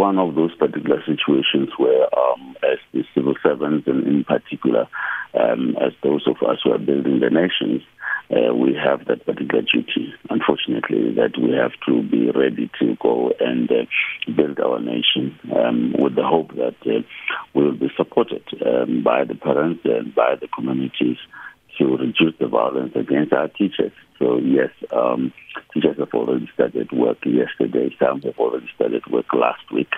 one of those particular situations where, um, as the civil servants, and in particular, um, as those of us who are building the nations, uh, we have that particular duty, unfortunately, that we have to be ready to go and uh, build our nation um, with the hope that uh, we will be supported um, by the parents and by the communities to reduce the violence against our teachers. So yes, um, teachers have already started work yesterday. Some have already started work last week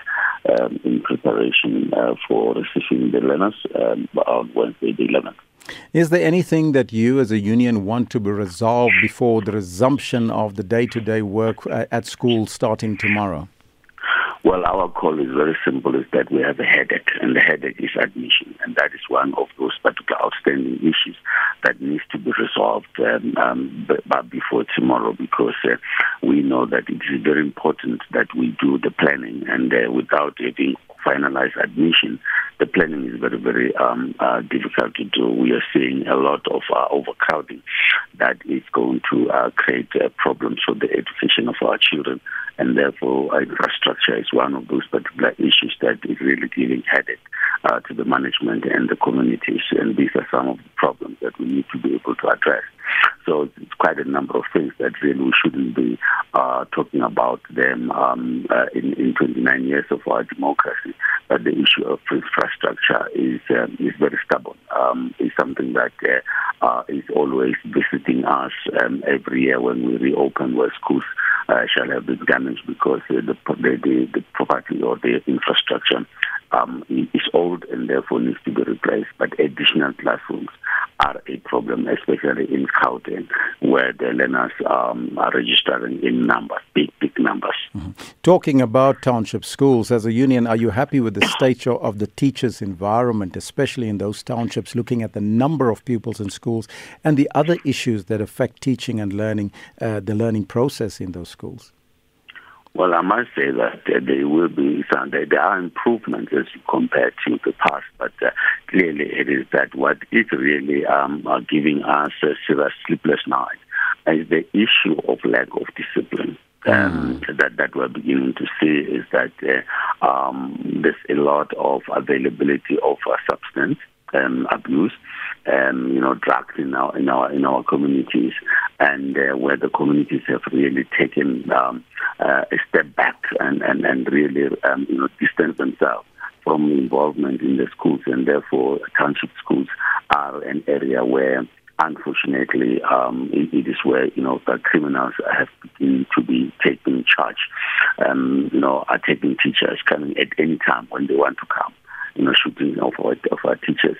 um, in preparation uh, for receiving the learners um, on Wednesday the 11th. Is there anything that you as a union want to be resolved before the resumption of the day to day work uh, at school starting tomorrow? Well, our call is very simple: is that we have a headache, and the headache is admission, and that is one of those particular outstanding issues that needs to be resolved um, um, but before tomorrow, because uh, we know that it is very important that we do the planning, and uh, without having finalized admission, the planning is very, very um, uh, difficult to do. We are seeing a lot of uh, overcrowding that is going to uh, create uh, problems for the education of our children, and therefore infrastructure is one of those particular issues that is really giving headache uh, to the management and the communities, and these are some of the problems that we need to be able to address. So it's quite a number of things that really we shouldn't be uh, talking about them um, in, in 29 years of our democracy. The issue of infrastructure is um, is very stubborn. Um, it's something that uh, uh, is always visiting us um, every year when we reopen where schools uh, shall have been damaged because uh, the, the, the property or the infrastructure um, is old and therefore needs to be replaced. But additional classrooms are a problem, especially in Gauteng, where the learners um, are registering in numbers, big, big numbers. Mm-hmm. Talking about township schools, as a union, are you happy with the state of the teachers' environment, especially in those townships, looking at the number of pupils in schools and the other issues that affect teaching and learning, uh, the learning process in those schools? Well, I must say that uh, there will be some, there, are improvements as compared to the past, but uh, clearly it is that what is really um, uh, giving us a serious sleepless night is the issue of lack of discipline. Um, mm. that that we're beginning to see is that uh, um, there's a lot of availability of uh, substance um, abuse, um, you know, drugs in our in our in our communities, and uh, where the communities have really taken um, uh, a step back and and and really um, you know distance themselves from involvement in the schools, and therefore township schools are an area where unfortunately, um, it, it is where you know the criminals have begun to be taking charge. Um, you know, are taking teachers coming at any time when they want to come. You know, shooting of our, of our teachers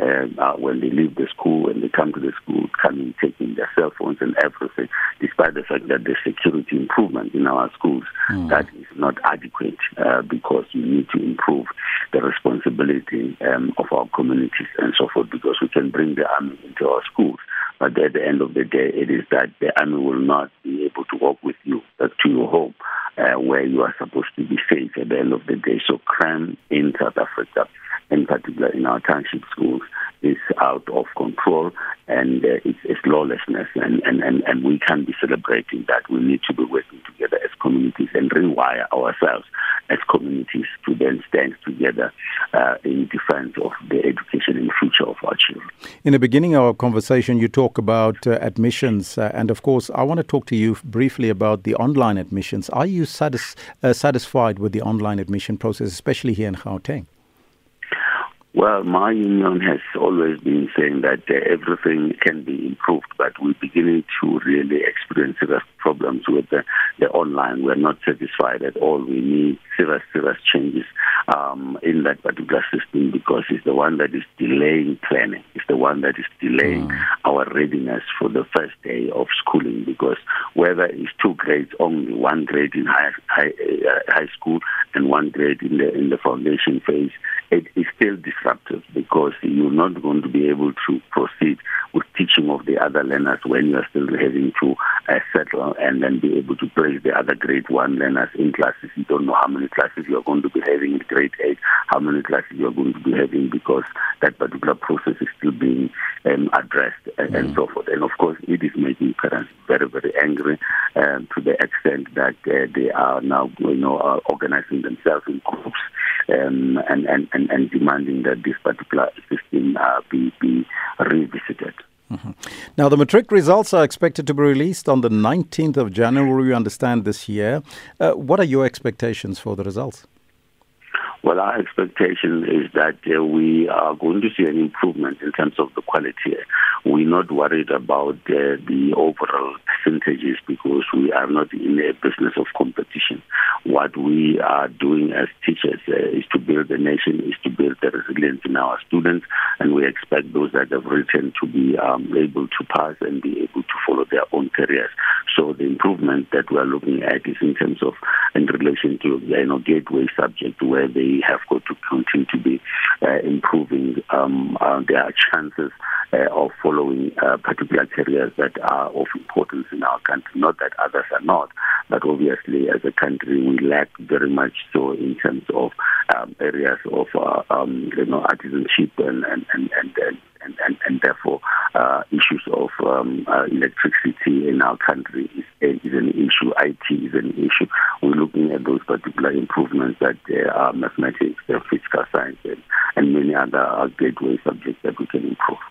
uh, uh, when they leave the school, when they come to the school, coming, taking their cell phones and everything, despite the fact that the security improvement in our schools mm. that is not adequate uh, because we need to improve the responsibility um, of our communities and so forth because we can bring the army into our schools. But at the end of the day, it is that the army will not be able to walk with you back to your home uh, where you are supposed to be safe at the end of the day. So crime in South Africa in particular in our township schools, is out of control and uh, it's, it's lawlessness. And, and, and, and we can't be celebrating that. We need to be working together as communities and rewire ourselves as communities to then stand together uh, in defense of the education and future of our children. In the beginning of our conversation, you talk about uh, admissions. Uh, and of course, I want to talk to you briefly about the online admissions. Are you satis- uh, satisfied with the online admission process, especially here in Gauteng? Well, my union has always been saying that uh, everything can be improved, but we're beginning to really experience serious problems with the, the online. We're not satisfied at all. We need serious, serious changes um, in that particular system because it's the one that is delaying planning. It's the one that is delaying mm. our readiness for the first day of schooling because whether it's two grades only, one grade in high, high, uh, high school and one grade in the, in the foundation phase, it is still disruptive because you're not going to be able to proceed with teaching of the other learners when you are still having to uh, settle and then be able to place the other grade one learners in classes. You don't know how many classes you are going to be having in grade eight, how many classes you are going to be having because that particular process is still being um, addressed and, mm. and, so forth. And of course, it is making parents very, very angry um, to the extent that uh, they are now, you know, organizing themselves in groups um, and, and, and, and demanding that this particular system uh, be, be revisited. Mm-hmm. Now, the matric results are expected to be released on the 19th of January, we understand, this year. Uh, what are your expectations for the results? Well, our expectation is that uh, we are going to see an improvement in terms of the quality. We're not worried about uh, the overall percentages because we are not in a business of competition. What we are doing as teachers uh, is to build the nation, is to build the resilience in our students, and we expect those that have written to be um, able to pass and be able to follow their own careers. So the improvement that we are looking at is in terms of in relation to you know gateway subject where they have got to continue to be uh, improving um, uh, their chances uh, of following uh, particular careers that are of importance in our country. Not that others are not, but obviously as a country we lack very much so in terms of um, areas of uh, um, you know artisanship and and and and, and, and, and therefore uh, issues of um, uh, electricity in our country is, is an issue. IT is an issue. We're looking at those particular improvements that uh, are mathematics, physical science, and, and many other gateway subjects that we can improve.